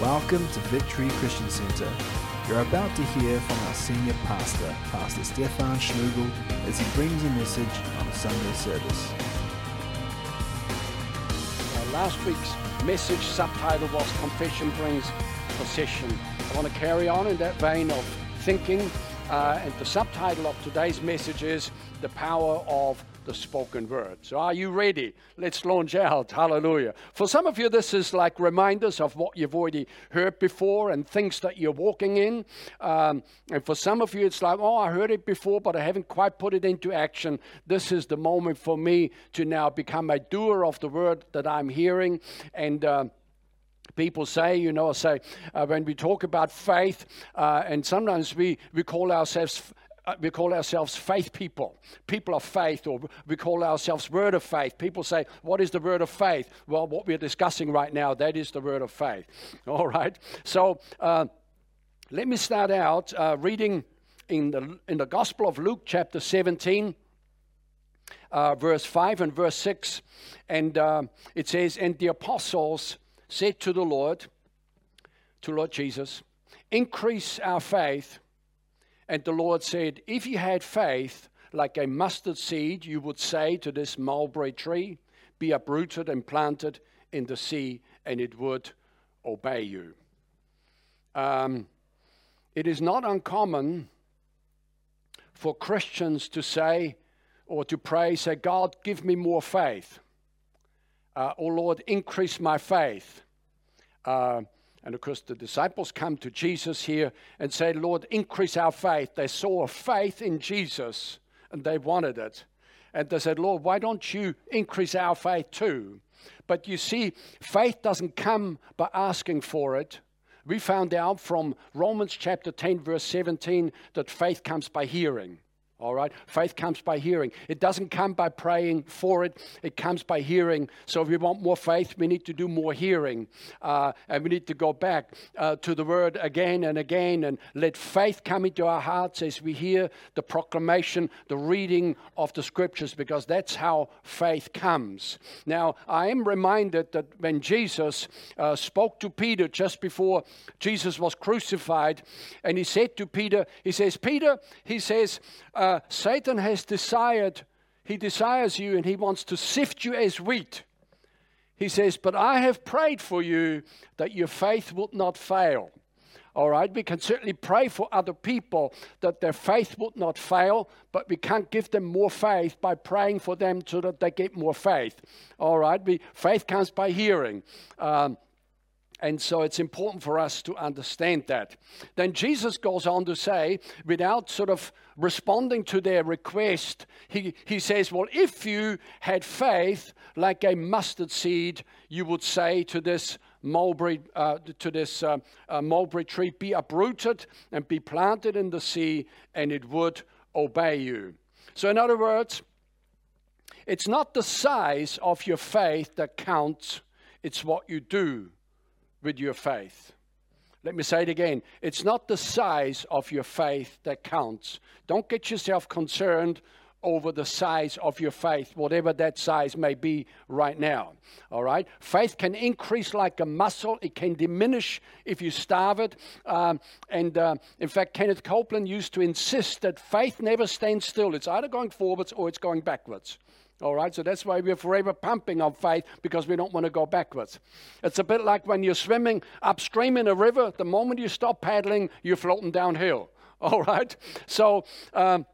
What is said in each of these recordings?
Welcome to Victory Christian Center. You're about to hear from our senior pastor, Pastor Stefan Schlugel, as he brings a message on a Sunday service. Uh, last week's message subtitle was Confession Brings Possession. I want to carry on in that vein of thinking, uh, and the subtitle of today's message is The Power of the spoken word. So, are you ready? Let's launch out. Hallelujah. For some of you, this is like reminders of what you've already heard before and things that you're walking in. Um, and for some of you, it's like, oh, I heard it before, but I haven't quite put it into action. This is the moment for me to now become a doer of the word that I'm hearing. And uh, people say, you know, say uh, when we talk about faith, uh, and sometimes we, we call ourselves we call ourselves faith people, people of faith, or we call ourselves word of faith. People say, What is the word of faith? Well, what we're discussing right now, that is the word of faith. All right. So uh, let me start out uh, reading in the, in the Gospel of Luke, chapter 17. Uh, verse 5 and verse 6, and uh, it says, And the apostles said to the Lord, to Lord Jesus, increase our faith. And the Lord said, If you had faith like a mustard seed, you would say to this mulberry tree, Be uprooted and planted in the sea, and it would obey you. Um, it is not uncommon for Christians to say or to pray, say, God, give me more faith. Uh, oh Lord, increase my faith. Uh, and of course, the disciples come to Jesus here and say, Lord, increase our faith. They saw a faith in Jesus and they wanted it. And they said, Lord, why don't you increase our faith too? But you see, faith doesn't come by asking for it. We found out from Romans chapter 10, verse 17, that faith comes by hearing. All right? Faith comes by hearing. It doesn't come by praying for it, it comes by hearing. So, if we want more faith, we need to do more hearing. Uh, and we need to go back uh, to the word again and again and let faith come into our hearts as we hear the proclamation, the reading of the scriptures, because that's how faith comes. Now, I am reminded that when Jesus uh, spoke to Peter just before Jesus was crucified, and he said to Peter, He says, Peter, he says, uh, Satan has desired, he desires you and he wants to sift you as wheat. He says, But I have prayed for you that your faith would not fail. All right, we can certainly pray for other people that their faith would not fail, but we can't give them more faith by praying for them so that they get more faith. All right, we, faith comes by hearing. Um, and so it's important for us to understand that. Then Jesus goes on to say, without sort of responding to their request, he, he says, Well, if you had faith like a mustard seed, you would say to this mulberry, uh, to this uh, uh, mulberry tree, Be uprooted and be planted in the sea, and it would obey you. So, in other words, it's not the size of your faith that counts, it's what you do with your faith. Let me say it again. It's not the size of your faith that counts. Don't get yourself concerned over the size of your faith, whatever that size may be right now. All right? Faith can increase like a muscle, it can diminish if you starve it. Um, and uh, in fact, Kenneth Copeland used to insist that faith never stands still, it's either going forwards or it's going backwards. All right, so that's why we're forever pumping our faith because we don't want to go backwards. It's a bit like when you're swimming upstream in a river, the moment you stop paddling, you're floating downhill. All right, so. Um,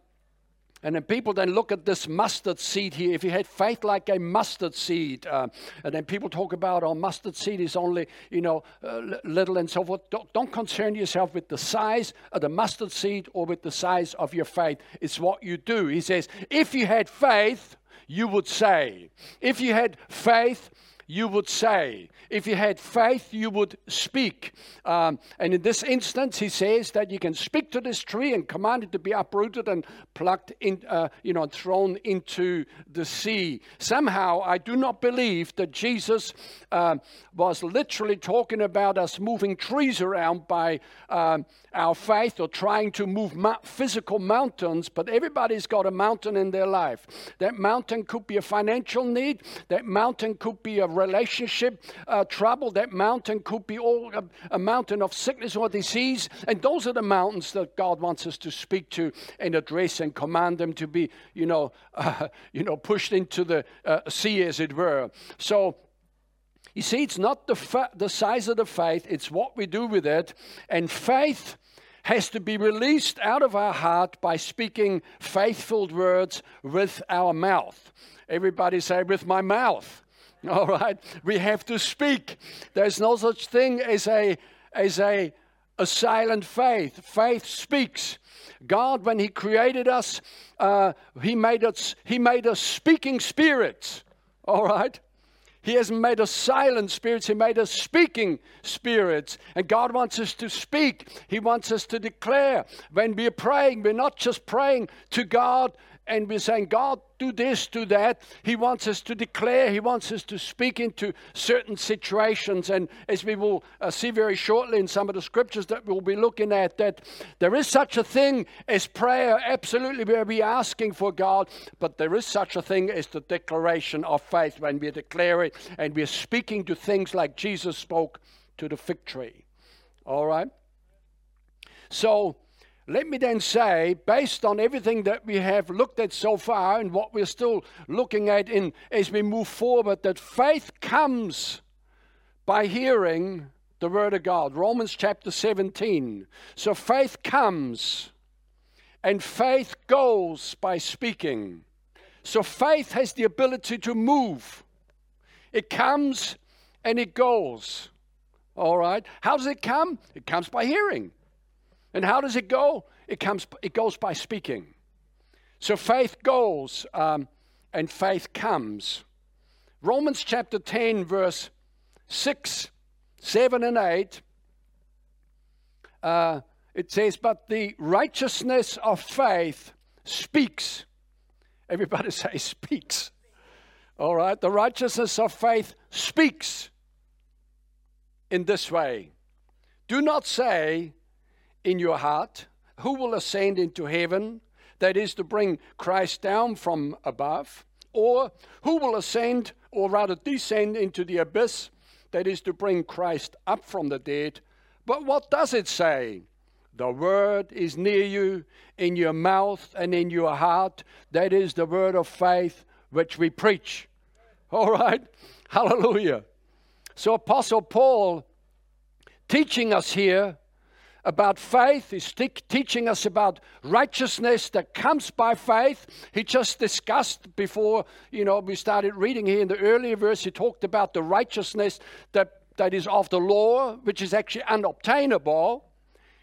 and then people then look at this mustard seed here. If you had faith like a mustard seed, uh, and then people talk about, oh, mustard seed is only, you know, uh, little and so forth. Don't, don't, concern yourself with the size of the mustard seed or with the size of your faith. It's what you do. He says, if you had faith, you would say. If you had faith, you would say. If you had faith, you would speak. Um, and in this instance, he says that you can speak to this tree and command it to be uprooted and plucked in, uh, you know, thrown into the sea. Somehow, I do not believe that Jesus uh, was literally talking about us moving trees around by um, our faith or trying to move ma- physical mountains, but everybody's got a mountain in their life. That mountain could be a financial need, that mountain could be a relationship uh, trouble. That mountain could be all a, a, mountain of sickness or disease. And those are the mountains that God wants us to speak to and address and command them to be, you know, uh, you know, pushed into the uh, sea, as it were. So you see, it's not the, fa- the size of the faith, it's what we do with it. And faith has to be released out of our heart by speaking faithful words with our mouth. Everybody say, with my mouth. All right? We have to speak. There's no such thing as a, as a, a silent faith. Faith speaks. God, when He created us, uh, He made us He made us speaking spirits. All right, he hasn't made us silent spirits, He made us speaking spirits. And God wants us to speak, He wants us to declare. When we're praying, we're not just praying to God and we're saying, God, do this, do that. He wants us to declare, He wants us to speak into certain situations. And as we will uh, see very shortly in some of the scriptures that we'll be looking at, that there is such a thing as prayer, absolutely, where we're asking for God, but there is such a thing as the declaration of faith when we declare it and we're speaking to things like Jesus spoke to the fig tree. All right? So, let me then say, based on everything that we have looked at so far and what we're still looking at in, as we move forward, that faith comes by hearing the Word of God. Romans chapter 17. So faith comes and faith goes by speaking. So faith has the ability to move. It comes and it goes. All right? How does it come? It comes by hearing. And how does it go? It, comes, it goes by speaking. So faith goes um, and faith comes. Romans chapter 10, verse 6, 7, and 8, uh, it says, But the righteousness of faith speaks. Everybody say, speaks. All right, the righteousness of faith speaks in this way. Do not say, in your heart, who will ascend into heaven, that is to bring Christ down from above, or who will ascend, or rather descend into the abyss, that is to bring Christ up from the dead. But what does it say? The word is near you, in your mouth and in your heart. That is the word of faith which we preach. All right? Hallelujah. So, Apostle Paul teaching us here about faith. He's te- teaching us about righteousness that comes by faith. He just discussed before, you know, we started reading here in the earlier verse, he talked about the righteousness that, that is of the law, which is actually unobtainable.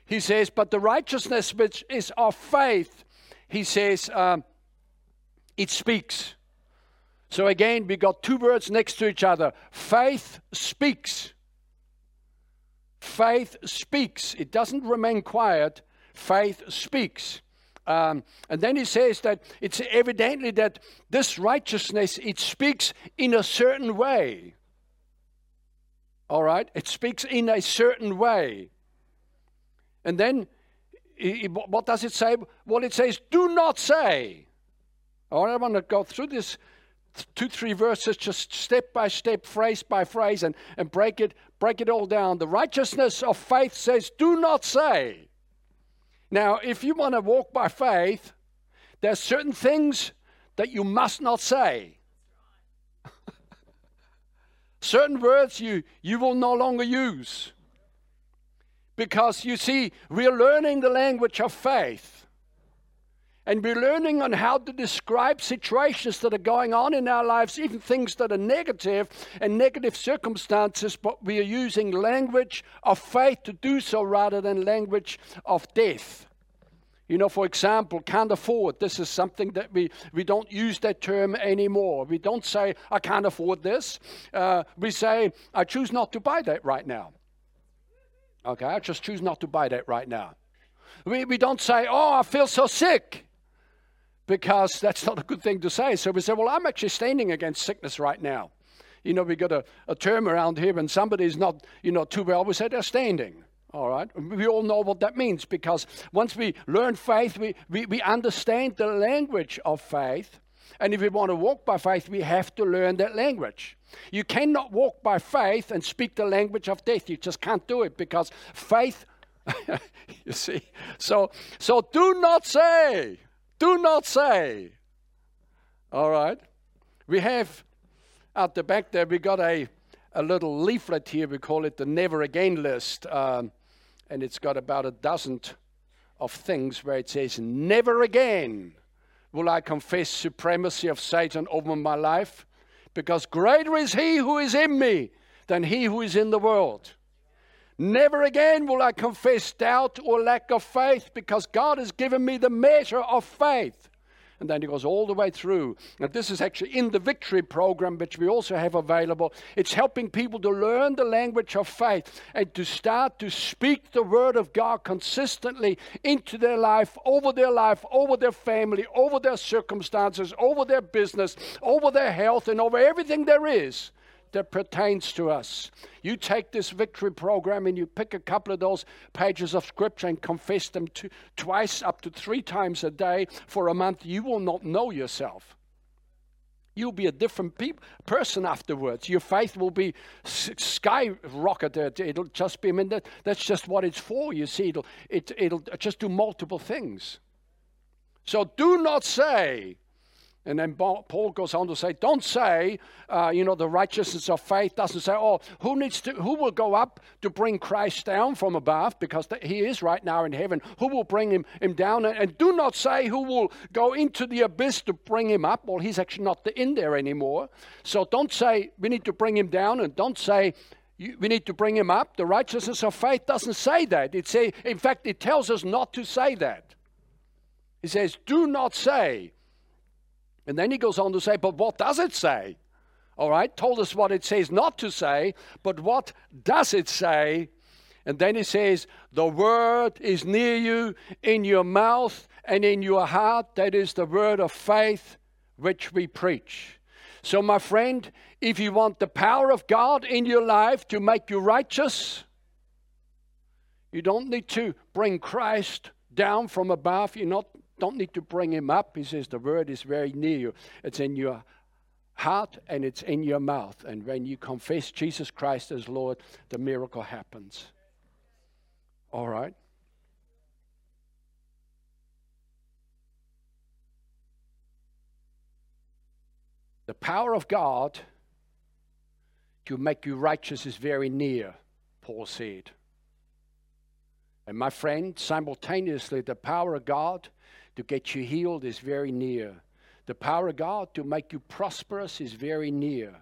He says, but the righteousness which is of faith, he says, um, it speaks. So again, we got two words next to each other. Faith speaks. Faith speaks, it doesn't remain quiet. Faith speaks. Um, and then he says that it's evidently that this righteousness it speaks in a certain way. All right, it speaks in a certain way. And then what does it say? Well, it says, "Do not say." All right, I want to go through this two, three verses, just step by step, phrase by phrase, and, and break it, break it all down. The righteousness of faith says, do not say. Now, if you want to walk by faith, there's certain things that you must not say. certain words you, you will no longer use. Because you see, we're learning the language of faith. And we're learning on how to describe situations that are going on in our lives, even things that are negative and negative circumstances, but we are using language of faith to do so rather than language of death. You know, for example, can't afford. This is something that we, we don't use that term anymore. We don't say, I can't afford this. Uh, we say, I choose not to buy that right now. Okay, I just choose not to buy that right now. We, we don't say, Oh, I feel so sick because that's not a good thing to say. So we say, well, I'm actually standing against sickness right now. You know, we got a, a term around here when somebody's not, you know, too well, we say they're standing. All right. We all know what that means because once we learn faith, we, we, we understand the language of faith. And if we want to walk by faith, we have to learn that language. You cannot walk by faith and speak the language of death. You just can't do it because faith, you see. So, so do not say, do not say. All right. We have at the back there, we got a, a little leaflet here. We call it the Never Again list. Um, and it's got about a dozen of things where it says, Never again will I confess supremacy of Satan over my life, because greater is he who is in me than he who is in the world. Never again will I confess doubt or lack of faith, because God has given me the measure of faith. And then he goes all the way through. And this is actually in the victory program, which we also have available. It's helping people to learn the language of faith and to start to speak the word of God consistently into their life, over their life, over their family, over their circumstances, over their business, over their health, and over everything there is that pertains to us. You take this victory program and you pick a couple of those pages of scripture and confess them to, twice, up to three times a day for a month, you will not know yourself. You'll be a different pe- person afterwards. Your faith will be skyrocketed. It'll just be, I mean, that, that's just what it's for. You see, it'll, it, it'll just do multiple things. So do not say, and then Paul goes on to say, don't say, uh, you know, the righteousness of faith doesn't say, oh, who needs to, who will go up to bring Christ down from above because he is right now in heaven. Who will bring him, him down? And, do not say who will go into the abyss to bring him up. Well, he's actually not in there anymore. So don't say we need to bring him down and don't say we need to bring him up. The righteousness of faith doesn't say that. It say, in fact, it tells us not to say that. It says, do not say and then he goes on to say, but what does it say? All right, told us what it says not to say, but what does it say? And then he says, the word is near you, in your mouth and in your heart. That is the word of faith which we preach. So, my friend, if you want the power of God in your life to make you righteous, you don't need to bring Christ down from above. You're not don't need to bring him up. He says the word is very near you. It's in your heart and it's in your mouth. And when you confess Jesus Christ as Lord, the miracle happens. All right? The power of God to make you righteous is very near, Paul said. And my friend, simultaneously, the power of God to get you healed is very near. The power of God to make you prosperous is very near.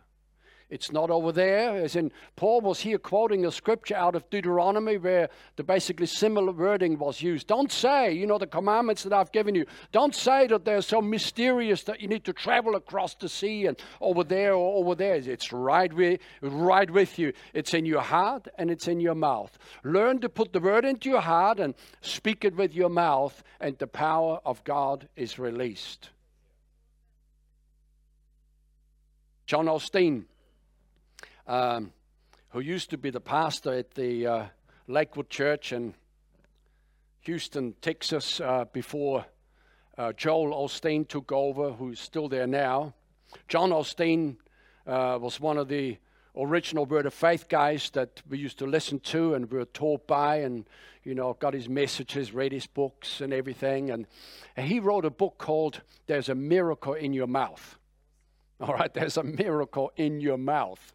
It's not over there, as in Paul was here quoting a scripture out of Deuteronomy where the basically similar wording was used. Don't say, you know, the commandments that I've given you, don't say that they're so mysterious that you need to travel across the sea and over there or over there. It's right with, right with you. It's in your heart and it's in your mouth. Learn to put the word into your heart and speak it with your mouth, and the power of God is released. John Osteen um, who used to be the pastor at the uh, Lakewood Church in Houston, Texas, uh, before uh, Joel Osteen took over, who's still there now. John Osteen uh, was one of the original Word of Faith guys that we used to listen to and we were taught by, and you know, got his messages, read his books, and everything. And, and he wrote a book called "There's a Miracle in Your Mouth." All right, there's a miracle in your mouth.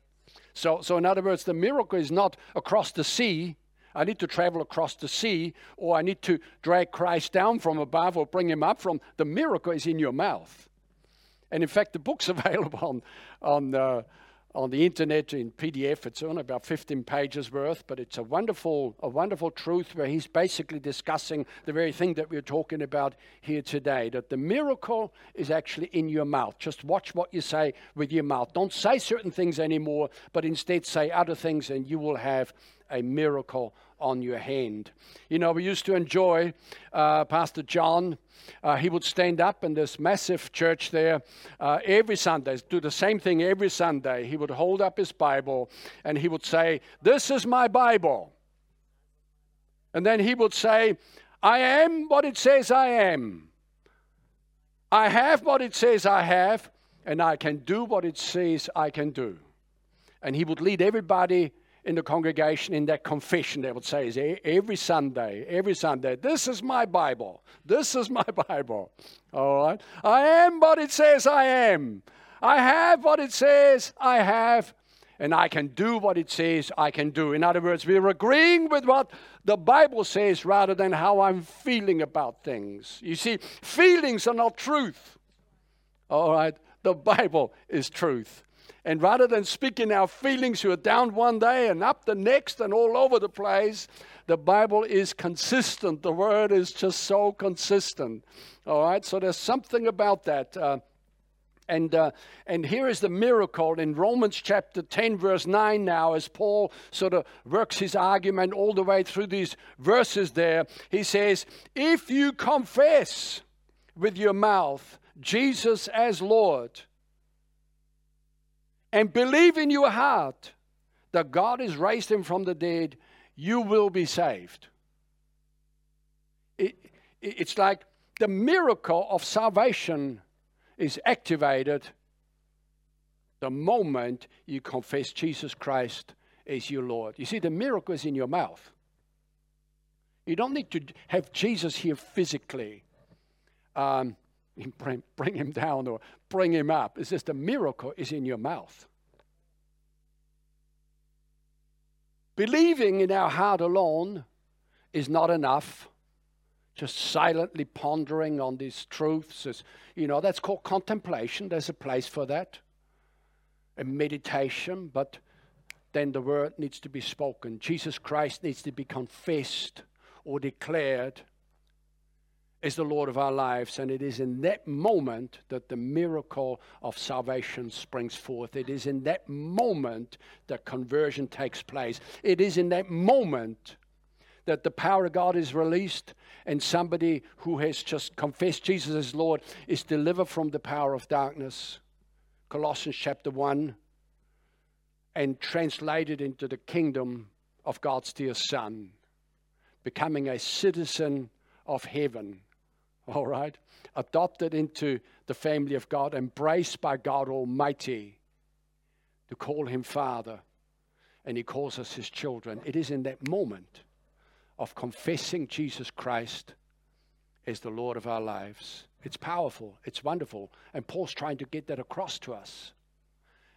So, so in other words, the miracle is not across the sea. I need to travel across the sea, or I need to drag Christ down from above or bring him up from. The miracle is in your mouth. And in fact, the book's available on, on uh, on the internet in PDF. It's only about 15 pages worth, but it's a wonderful, a wonderful truth where he's basically discussing the very thing that we're talking about here today. That the miracle is actually in your mouth. Just watch what you say with your mouth. Don't say certain things anymore, but instead say other things, and you will have a miracle on your hand. You know, we used to enjoy uh, Pastor John. Uh, he would stand up in this massive church there uh, every Sunday, do the same thing every Sunday. He would hold up his Bible and he would say, This is my Bible. And then he would say, I am what it says I am. I have what it says I have, and I can do what it says I can do. And he would lead everybody in the congregation in that confession. They would say is every Sunday, every Sunday, this is my Bible. This is my Bible. All right. I am what it says I am. I have what it says I have, and I can do what it says I can do. In other words, we're agreeing with what the Bible says rather than how I'm feeling about things. You see, feelings are not truth. All right? The Bible is truth. And rather than speaking our feelings, who are down one day and up the next and all over the place, the Bible is consistent. The Word is just so consistent. All right? So there's something about that. Uh, and, uh, and here is the miracle in Romans chapter 10, verse 9 now, as Paul sort of works his argument all the way through these verses there. He says, If you confess with your mouth Jesus as Lord and believe in your heart that God has raised him from the dead, you will be saved. It, it's like the miracle of salvation is activated the moment you confess Jesus Christ as your Lord. You see, the miracle is in your mouth. You don't need to have Jesus here physically, um, bring, bring him down or bring him up. It's just a miracle is in your mouth. Believing in our heart alone is not enough just silently pondering on these truths. Is, you know, that's called contemplation. There's a place for that. A meditation, but then the word needs to be spoken. Jesus Christ needs to be confessed or declared as the Lord of our lives. And it is in that moment that the miracle of salvation springs forth. It is in that moment that conversion takes place. It is in that moment that the power of God is released and somebody who has just confessed Jesus as Lord is delivered from the power of darkness. Colossians chapter 1 and translated into the kingdom of God's dear Son, becoming a citizen of heaven. All right? Adopted into the family of God, embraced by God Almighty to call him Father, and he calls us his children. It is in that moment of confessing Jesus Christ as the Lord of our lives. It's powerful, it's wonderful, and Paul's trying to get that across to us.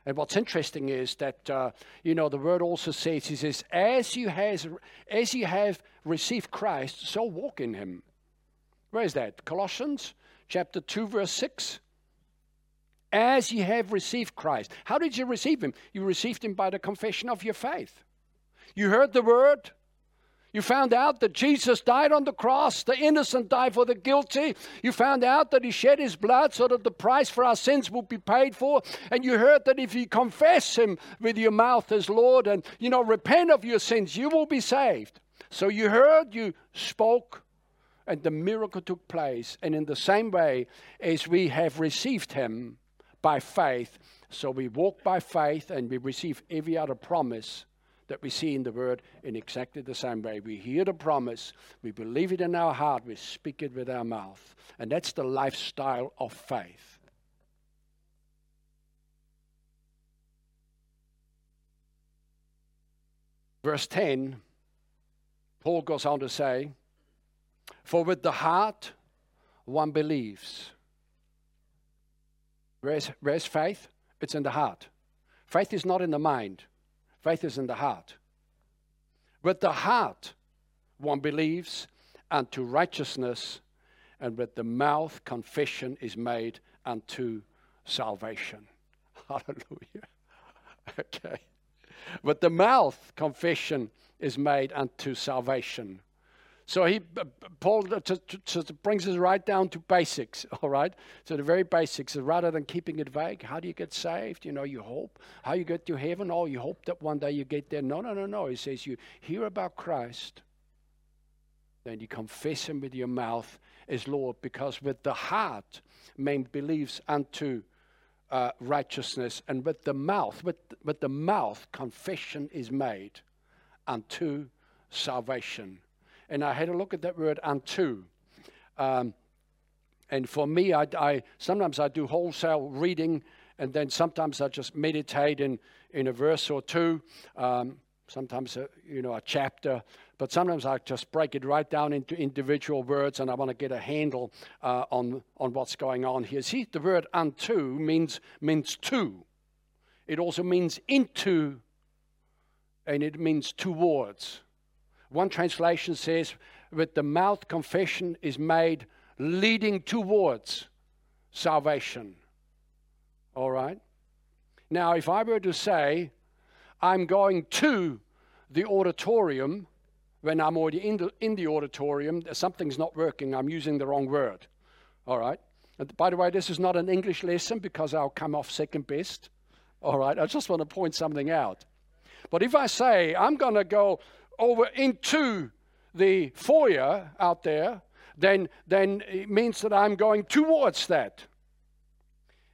And what's interesting is that uh, you know the word also says he says as you has as you have received Christ, so walk in Him. Where is that? Colossians chapter two verse six. As you have received Christ, how did you receive Him? You received Him by the confession of your faith. You heard the word, you found out that Jesus died on the cross, the innocent died for the guilty. You found out that he shed his blood so that the price for our sins would be paid for. And you heard that if you confess him with your mouth as Lord and, you know, repent of your sins, you will be saved. So you heard, you spoke, and the miracle took place. And in the same way as we have received him by faith, so we walk by faith and we receive every other promise that we see in the Word in exactly the same way. We hear the promise, we believe it in our heart, we speak it with our mouth. And that's the lifestyle of faith. Verse 10, Paul goes on to say, For with the heart one believes. Where's, where's faith? It's in the heart. Faith is not in the mind. Faith is in the heart. With the heart, one believes unto righteousness, and with the mouth, confession is made unto salvation. Hallelujah. Okay. With the mouth, confession is made unto salvation. So he, Paul brings us right down to basics, all right? So the very basics, rather than keeping it vague, how do you get saved? You know, you hope. How you get to heaven? Oh, you hope that one day you get there. No, no, no, no. He says you hear about Christ, then you confess him with your mouth as Lord, because with the heart man believes unto uh, righteousness, and with the mouth, with, with the mouth, confession is made unto salvation and I had a look at that word unto. Um, and for me, I, I, sometimes I do wholesale reading, and then sometimes I just meditate in, in a verse or two, um, sometimes a, you know a chapter, but sometimes I just break it right down into individual words, and I want to get a handle uh, on on what's going on here. See, the word unto means means to. It also means into, and it means towards. One translation says, "With the mouth confession is made." leading towards salvation. All right? Now, if I were to say, I'm going to the auditorium, when I'm already in the, in the auditorium, something's not working, I'm using the wrong word. All right? And by the way, this is not an English lesson because I'll come off second best. All right? I just want to point something out. But if I say, I'm going to go over into the foyer out there, then, then it means that I'm going towards that.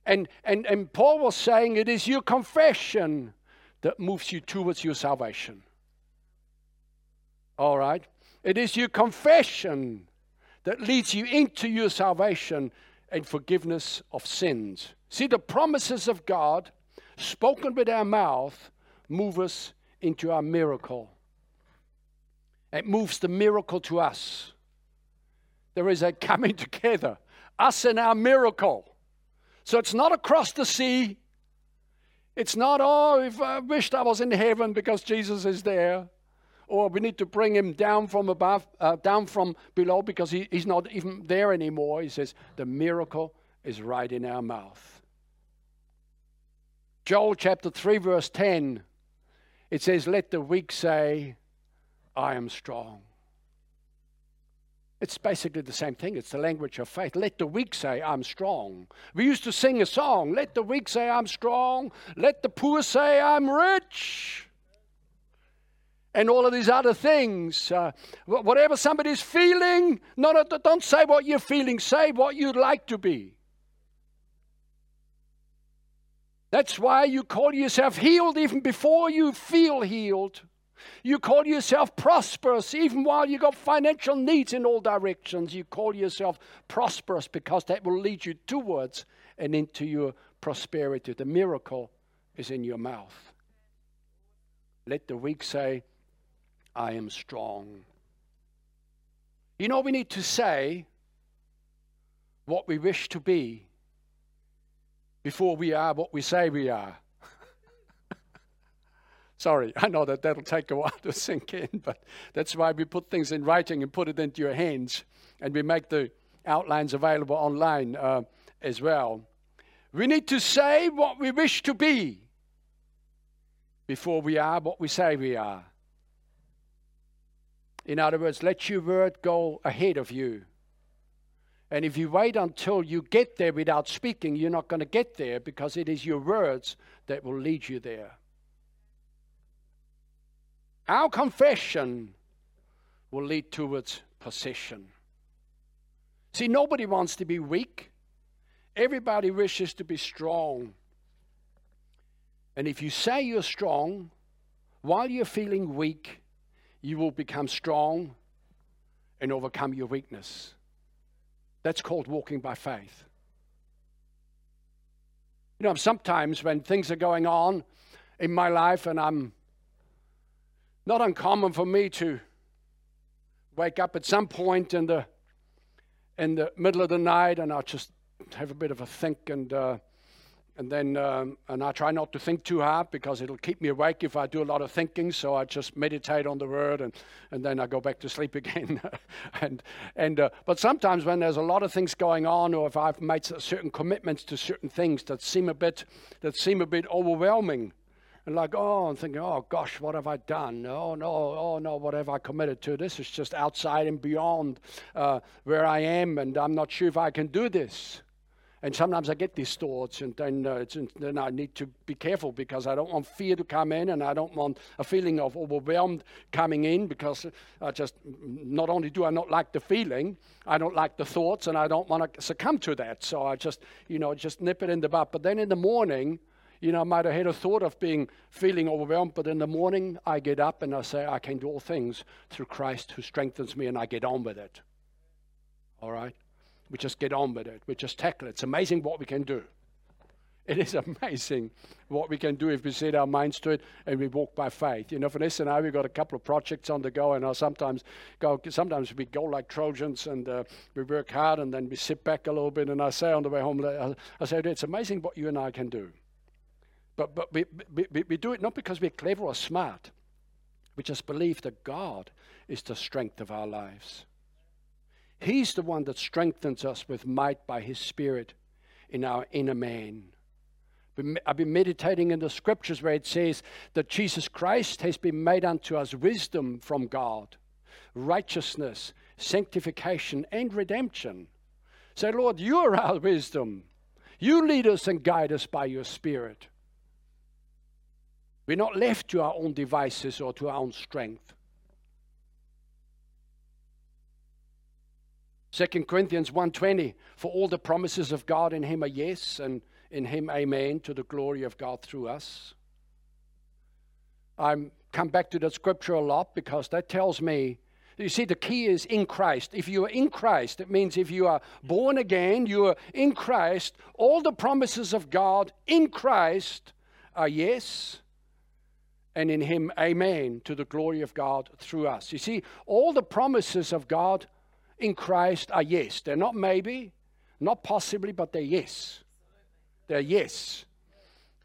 And, and, and Paul was saying it is your confession that moves you towards your salvation. All right? It is your confession that leads you into your salvation and forgiveness of sins. See, the promises of God, spoken with our mouth, move us into our miracle. It moves the miracle to us. There is a coming together, us and our miracle. So it's not across the sea. It's not, oh, if I wished I was in heaven because Jesus is there. Or we need to bring him down from above, uh, down from below because he, he's not even there anymore. He says, the miracle is right in our mouth. Joel chapter 3, verse 10, it says, Let the weak say, I am strong. It's basically the same thing. It's the language of faith. Let the weak say, I'm strong. We used to sing a song Let the weak say, I'm strong. Let the poor say, I'm rich. And all of these other things. Uh, whatever somebody's feeling, not, don't say what you're feeling, say what you'd like to be. That's why you call yourself healed even before you feel healed. You call yourself prosperous even while you've got financial needs in all directions. You call yourself prosperous because that will lead you towards and into your prosperity. The miracle is in your mouth. Let the weak say, I am strong. You know, we need to say what we wish to be before we are what we say we are. Sorry, I know that that'll take a while to sink in, but that's why we put things in writing and put it into your hands, and we make the outlines available online uh, as well. We need to say what we wish to be before we are what we say we are. In other words, let your word go ahead of you. And if you wait until you get there without speaking, you're not going to get there because it is your words that will lead you there. Our confession will lead towards possession. See, nobody wants to be weak. Everybody wishes to be strong. And if you say you're strong, while you're feeling weak, you will become strong and overcome your weakness. That's called walking by faith. You know, sometimes when things are going on in my life and I'm not uncommon for me to wake up at some point in the in the middle of the night and I'll just have a bit of a think and uh, and then um, and I try not to think too hard because it'll keep me awake if I do a lot of thinking. So I just meditate on the word and and then I go back to sleep again. and and uh, but sometimes when there's a lot of things going on, or if I've made certain commitments to certain things that seem a bit that seem a bit overwhelming, and like, oh, and thinking, oh gosh, what have I done? Oh no, oh no, what have I committed to? This is just outside and beyond uh, where I am, and I'm not sure if I can do this. And sometimes I get these thoughts, and then, uh, then I need to be careful because I don't want fear to come in, and I don't want a feeling of overwhelmed coming in because I just not only do I not like the feeling, I don't like the thoughts, and I don't want to succumb to that. So I just, you know, just nip it in the bud. But then in the morning, you know, I might have had a thought of being feeling overwhelmed, but in the morning I get up and I say, I can do all things through Christ who strengthens me, and I get on with it. All right? We just get on with it. We just tackle it. It's amazing what we can do. It is amazing what we can do if we set our minds to it and we walk by faith. You know, Vanessa and I, we've got a couple of projects on the go, and I sometimes go, sometimes we go like Trojans and uh, we work hard and then we sit back a little bit. And I say on the way home, I say, it's amazing what you and I can do. But, but we, we, we do it not because we're clever or smart. We just believe that God is the strength of our lives. He's the one that strengthens us with might by His Spirit in our inner man. I've been meditating in the scriptures where it says that Jesus Christ has been made unto us wisdom from God, righteousness, sanctification, and redemption. Say, Lord, you are our wisdom. You lead us and guide us by your Spirit. We're not left to our own devices or to our own strength. 2 Corinthians 1:20 for all the promises of God in him are yes and in him amen to the glory of God through us. I'm come back to that scripture a lot because that tells me you see the key is in Christ. If you are in Christ, it means if you are born again, you are in Christ, all the promises of God in Christ are yes and in him amen to the glory of God through us. You see, all the promises of God in Christ are yes. They're not maybe, not possibly, but they're yes. They're yes.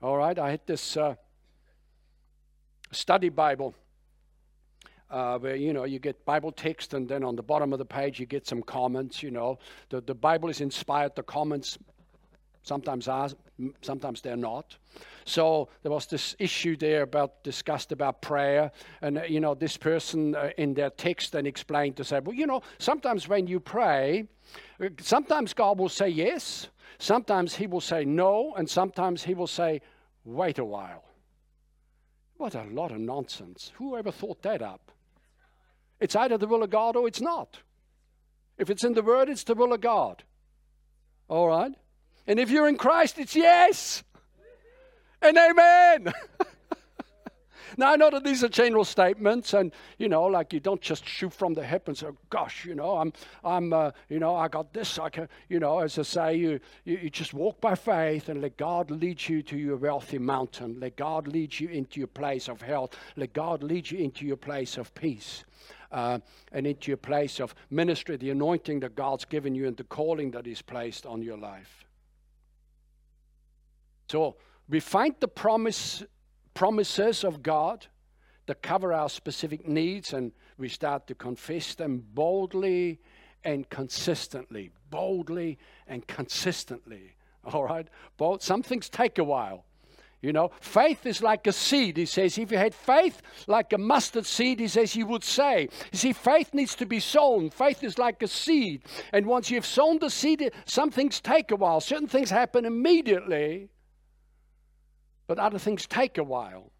All right, I had this uh, study Bible. Uh, where you know you get Bible text, and then on the bottom of the page you get some comments. You know, the the Bible is inspired. The comments sometimes are, sometimes they're not. So there was this issue there about discussed about prayer, and uh, you know this person uh, in their text then explained to say, well, you know, sometimes when you pray, uh, sometimes God will say yes, sometimes He will say no, and sometimes He will say, wait a while. What a lot of nonsense! Who ever thought that up? It's either the will of God or it's not. If it's in the Word, it's the will of God. All right. And if you're in Christ, it's yes and amen. now, I know that these are general statements, and you know, like you don't just shoot from the hip and say, "Gosh, you know, I'm, I'm, uh, you know, I got this." I can, you know, as I say, you, you, you just walk by faith and let God lead you to your wealthy mountain. Let God lead you into your place of health. Let God lead you into your place of peace. Uh, and into your place of ministry, the anointing that God's given you, and the calling that He's placed on your life. So we find the promise, promises of God that cover our specific needs, and we start to confess them boldly and consistently. Boldly and consistently. All right? Both, some things take a while. You know, faith is like a seed. He says, if you had faith like a mustard seed, he says, you would say. You see, faith needs to be sown. Faith is like a seed. And once you've sown the seed, some things take a while. Certain things happen immediately but other things take a while.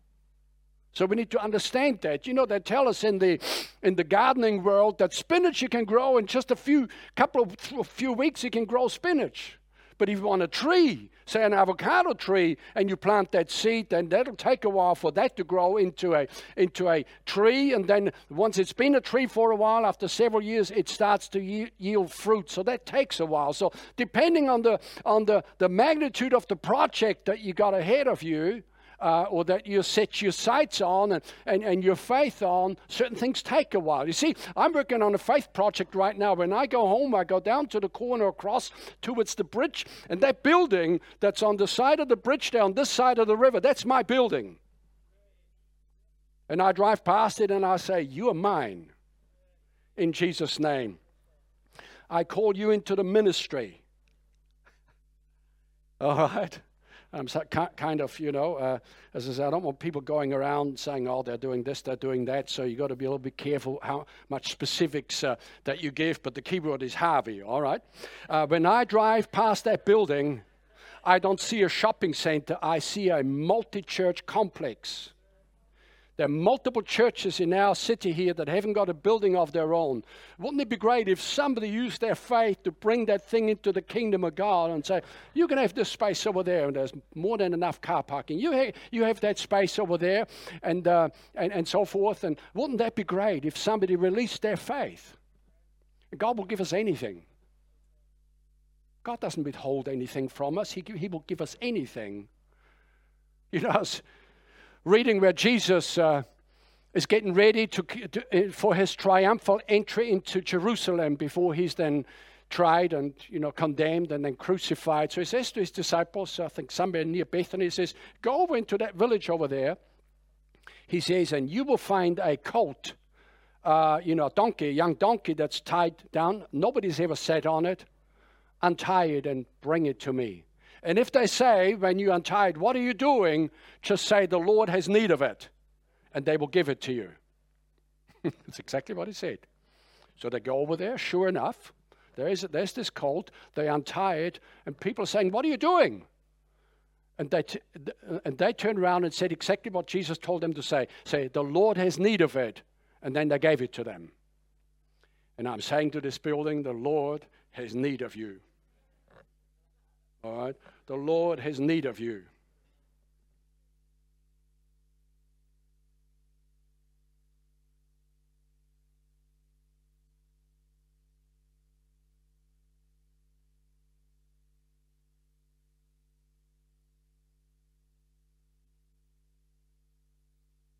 So we need to understand that. You know, they tell us in the in the gardening world that spinach you can grow in just a few couple of few weeks you can grow spinach. But if want a tree, say an avocado tree, and you plant that seed, then that'll take a while for that to grow into a into a tree. And then once it's been a tree for a while, after several years, it starts to yield fruit. So that takes a while. So depending on the on the, the magnitude of the project that you got ahead of you, uh, or that you set your sights on and, and, and your faith on, certain things take a while. You see, I'm working on a faith project right now. When I go home, I go down to the corner across towards the bridge, and that building that's on the side of the bridge on this side of the river, that's my building. And I drive past it and I say, You are mine in Jesus' name. I call you into the ministry. All right? I'm so, kind of, you know, uh, as I said, I don't want people going around saying, oh, they're doing this, they're doing that. So you've got to be a little bit careful how much specifics uh, that you give. But the keyword is Harvey, all right? Uh, when I drive past that building, I don't see a shopping center, I see a multi church complex. There are multiple churches in our city here that haven't got a building of their own. Wouldn't it be great if somebody used their faith to bring that thing into the kingdom of God and say, You can have this space over there, and there's more than enough car parking. You have, you have that space over there, and, uh, and, and so forth. And wouldn't that be great if somebody released their faith? God will give us anything. God doesn't withhold anything from us, He, he will give us anything. You know, reading where Jesus uh, is getting ready to, to, uh, for his triumphal entry into Jerusalem before he's then tried and you know condemned and then crucified. So he says to his disciples, I think somewhere near Bethany, he says, "Go over into that village over there." He says, "And you will find a colt, uh, you know, a donkey, a young donkey that's tied down. Nobody's ever sat on it. Untie it and bring it to me." And if they say, when you untie it, what are you doing? Just say, the Lord has need of it, and they will give it to you. That's exactly what he said. So they go over there, sure enough, there is, there's this colt. They untie it, and people are saying, What are you doing? And they, t- and they turned around and said exactly what Jesus told them to say say, The Lord has need of it. And then they gave it to them. And I'm saying to this building, The Lord has need of you. All right? The Lord has need of you.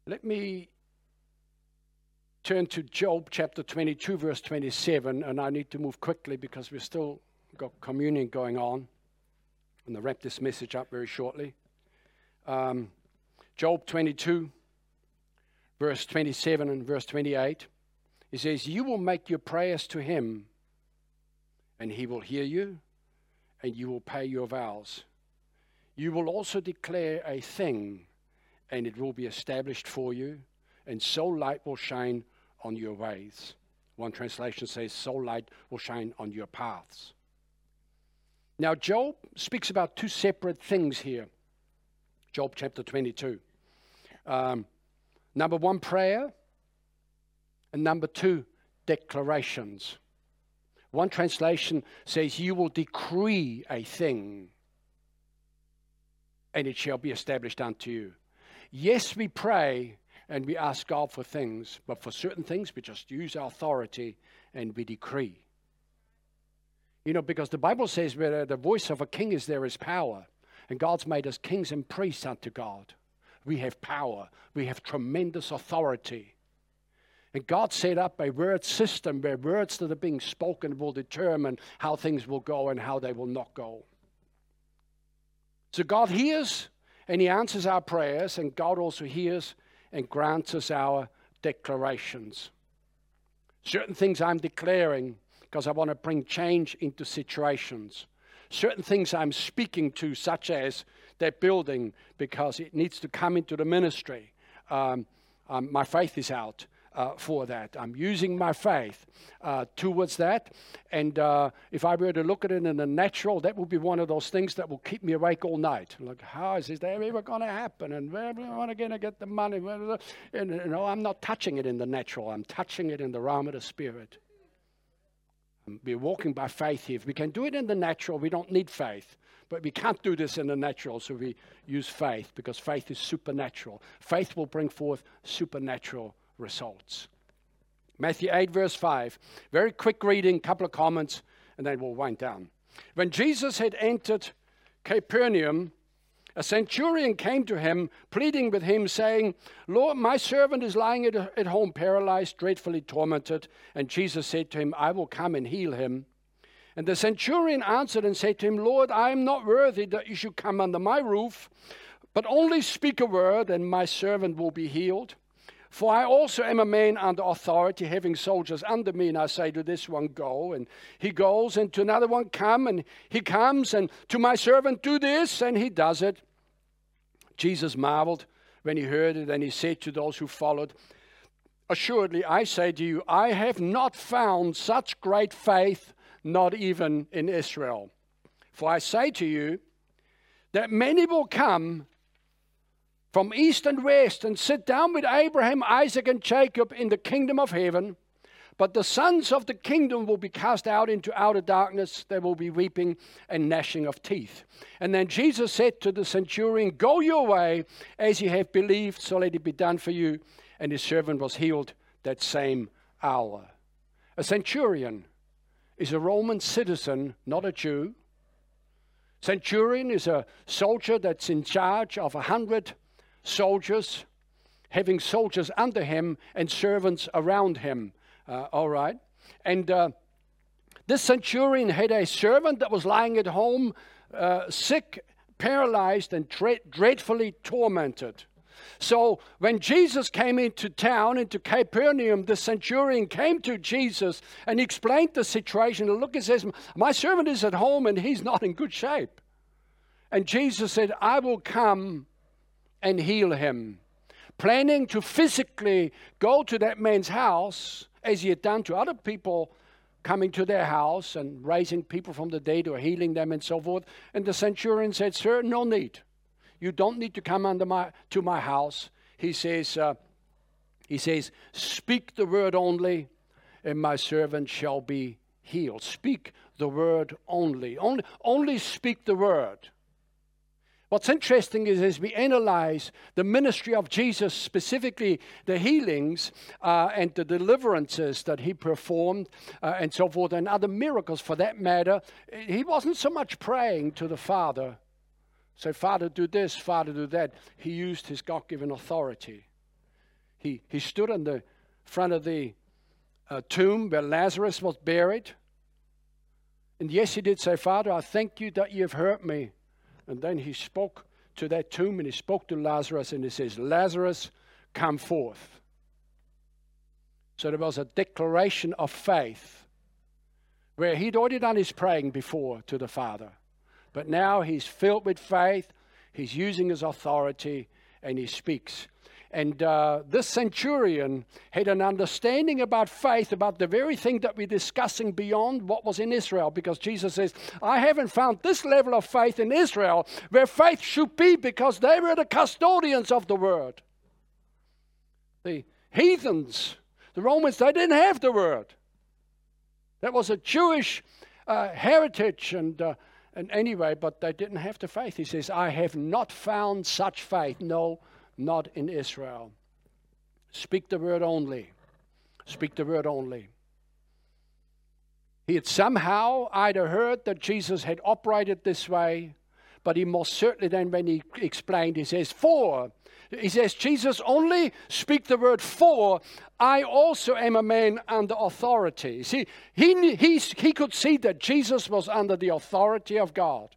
Let me turn to Job chapter 22, verse 27, and I need to move quickly because we've still got communion going on. And I'll wrap this message up very shortly. Um, Job 22, verse 27 and verse 28. He says, You will make your prayers to him, and he will hear you, and you will pay your vows. You will also declare a thing and it will be established for you, and so light will shine on your ways. One translation says, so light will shine on your paths. Now, Job speaks about two separate things here. Job chapter 22. Um, number one, prayer, and number two, declarations. One translation says, You will decree a thing, and it shall be established unto you. Yes, we pray and we ask God for things, but for certain things, we just use our authority and we decree. You know, because the Bible says where the voice of a king is, there is power. And God's made us kings and priests unto God. We have power, we have tremendous authority. And God set up a word system where words that are being spoken will determine how things will go and how they will not go. So God hears and He answers our prayers, and God also hears and grants us our declarations. Certain things I'm declaring because I want to bring change into situations. Certain things I'm speaking to, such as that building, because it needs to come into the ministry. Um, um, my faith is out uh, for that. I'm using my faith uh, towards that. And uh, if I were to look at it in the natural, that would be one of those things that will keep me awake all night. Like, how is this ever going to happen? And where am I going to get the money? And, you know, I'm not touching it in the natural. I'm touching it in the realm of the spirit. Um, we're walking by faith here. If we can do it in the natural, we don't need faith. But we can't do this in the natural, so we use faith because faith is supernatural. Faith will bring forth supernatural results. Matthew 8, verse 5. Very quick reading, couple of comments, and then we'll wind down. When Jesus had entered Capernaum, a centurion came to him, pleading with him, saying, Lord, my servant is lying at, at home, paralyzed, dreadfully tormented. And Jesus said to him, I will come and heal him. And the centurion answered and said to him, Lord, I am not worthy that you should come under my roof, but only speak a word, and my servant will be healed. For I also am a man under authority, having soldiers under me, and I say to this one, Go, and he goes, and to another one, Come, and he comes, and to my servant, Do this, and he does it. Jesus marveled when he heard it, and he said to those who followed, Assuredly, I say to you, I have not found such great faith, not even in Israel. For I say to you, that many will come from east and west and sit down with Abraham, Isaac, and Jacob in the kingdom of heaven. But the sons of the kingdom will be cast out into outer darkness. There will be weeping and gnashing of teeth. And then Jesus said to the centurion, Go your way as you have believed, so let it be done for you. And his servant was healed that same hour. A centurion is a Roman citizen, not a Jew, Centurion is a soldier that's in charge of a hundred soldiers, having soldiers under him and servants around him. Uh, all right. And uh, this centurion had a servant that was lying at home, uh, sick, paralyzed, and dread- dreadfully tormented. So when Jesus came into town, into Capernaum, the centurion came to Jesus and explained the situation. And look, he says, My servant is at home and he's not in good shape. And Jesus said, I will come and heal him. Planning to physically go to that man's house, as he had done to other people coming to their house and raising people from the dead or healing them and so forth. And the centurion said, Sir, no need. You don't need to come under my, to my house. He says, uh, he says, Speak the word only, and my servant shall be healed. Speak the word only. Only, only speak the word. What's interesting is as we analyze the ministry of Jesus, specifically the healings uh, and the deliverances that he performed uh, and so forth, and other miracles for that matter, he wasn't so much praying to the Father Say, Father, do this, Father, do that. He used his God given authority. He, he stood in the front of the uh, tomb where Lazarus was buried. And yes, he did say, Father, I thank you that you have heard me. And then he spoke to that tomb and he spoke to Lazarus and he says, Lazarus, come forth. So there was a declaration of faith where he'd already done his praying before to the Father. But now he's filled with faith, he's using his authority, and he speaks. And uh, this centurion had an understanding about faith, about the very thing that we're discussing beyond what was in Israel, because Jesus says, I haven't found this level of faith in Israel where faith should be, because they were the custodians of the word. The heathens, the Romans, they didn't have the word. That was a Jewish uh, heritage and uh, and anyway, but they didn't have the faith. He says, I have not found such faith. No, not in Israel. Speak the word only. Speak the word only. He had somehow either heard that Jesus had operated this way, but he most certainly then, when he explained, he says, For he says, Jesus, only speak the word for, I also am a man under authority. See, he, he, he could see that Jesus was under the authority of God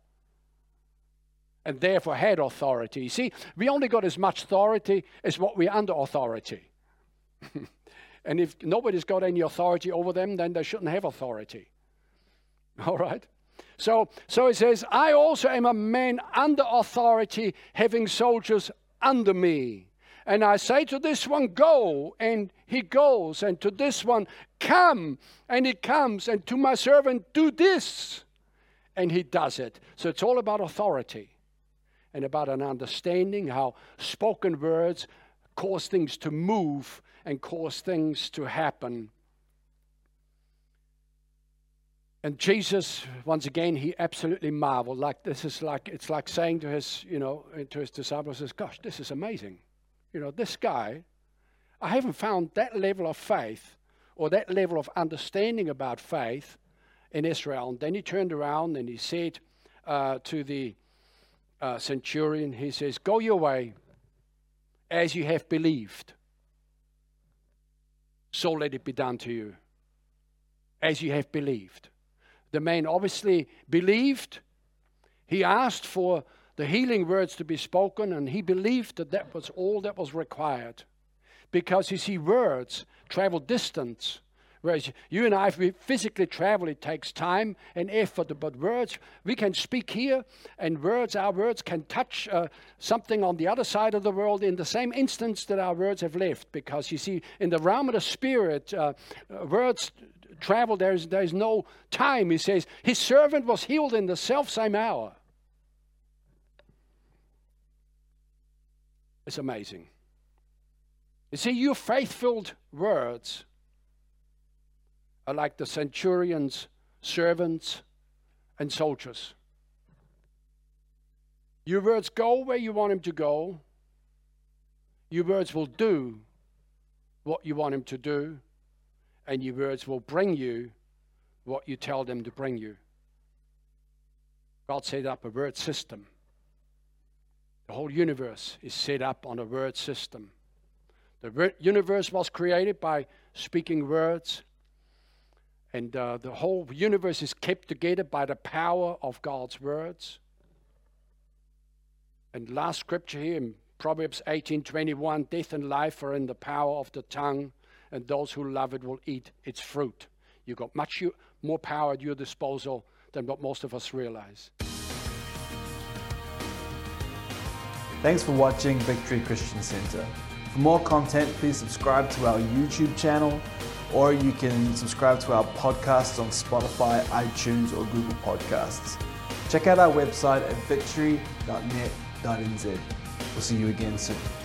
and therefore had authority. See, we only got as much authority as what we're under authority. and if nobody's got any authority over them, then they shouldn't have authority. All right? So, so it says, I also am a man under authority, having soldiers under me. And I say to this one, Go, and he goes. And to this one, Come, and he comes. And to my servant, Do this. And he does it. So it's all about authority and about an understanding how spoken words cause things to move and cause things to happen. And Jesus, once again, he absolutely marveled. Like this is like it's like saying to his, you know, to his disciples, says, "Gosh, this is amazing. You know, this guy, I haven't found that level of faith or that level of understanding about faith in Israel." And then he turned around and he said uh, to the uh, centurion, he says, "Go your way, as you have believed. So let it be done to you, as you have believed." The man obviously believed. He asked for the healing words to be spoken, and he believed that that was all that was required. Because you see, words travel distance. Whereas you and I, if we physically travel, it takes time and effort. But words, we can speak here, and words, our words can touch uh, something on the other side of the world in the same instance that our words have left. Because you see, in the realm of the spirit, uh, words travel, there's, there's no time. He says, His servant was healed in the self same hour. It's amazing. You see, your faith filled words are like the centurion's servants and soldiers. Your words go where you want him to go. Your words will do what you want him to do and your words will bring you what you tell them to bring you. God set up a word system. The whole universe is set up on a word system. The universe was created by speaking words, and uh, the whole universe is kept together by the power of God's words. And last scripture here in Proverbs 18:21, death and life are in the power of the tongue, and those who love it will eat its fruit. You've got much more power at your disposal than what most of us realize. Thanks for watching Victory Christian Center. For more content, please subscribe to our YouTube channel or you can subscribe to our podcasts on Spotify, iTunes, or Google Podcasts. Check out our website at victory.net.nz. We'll see you again soon.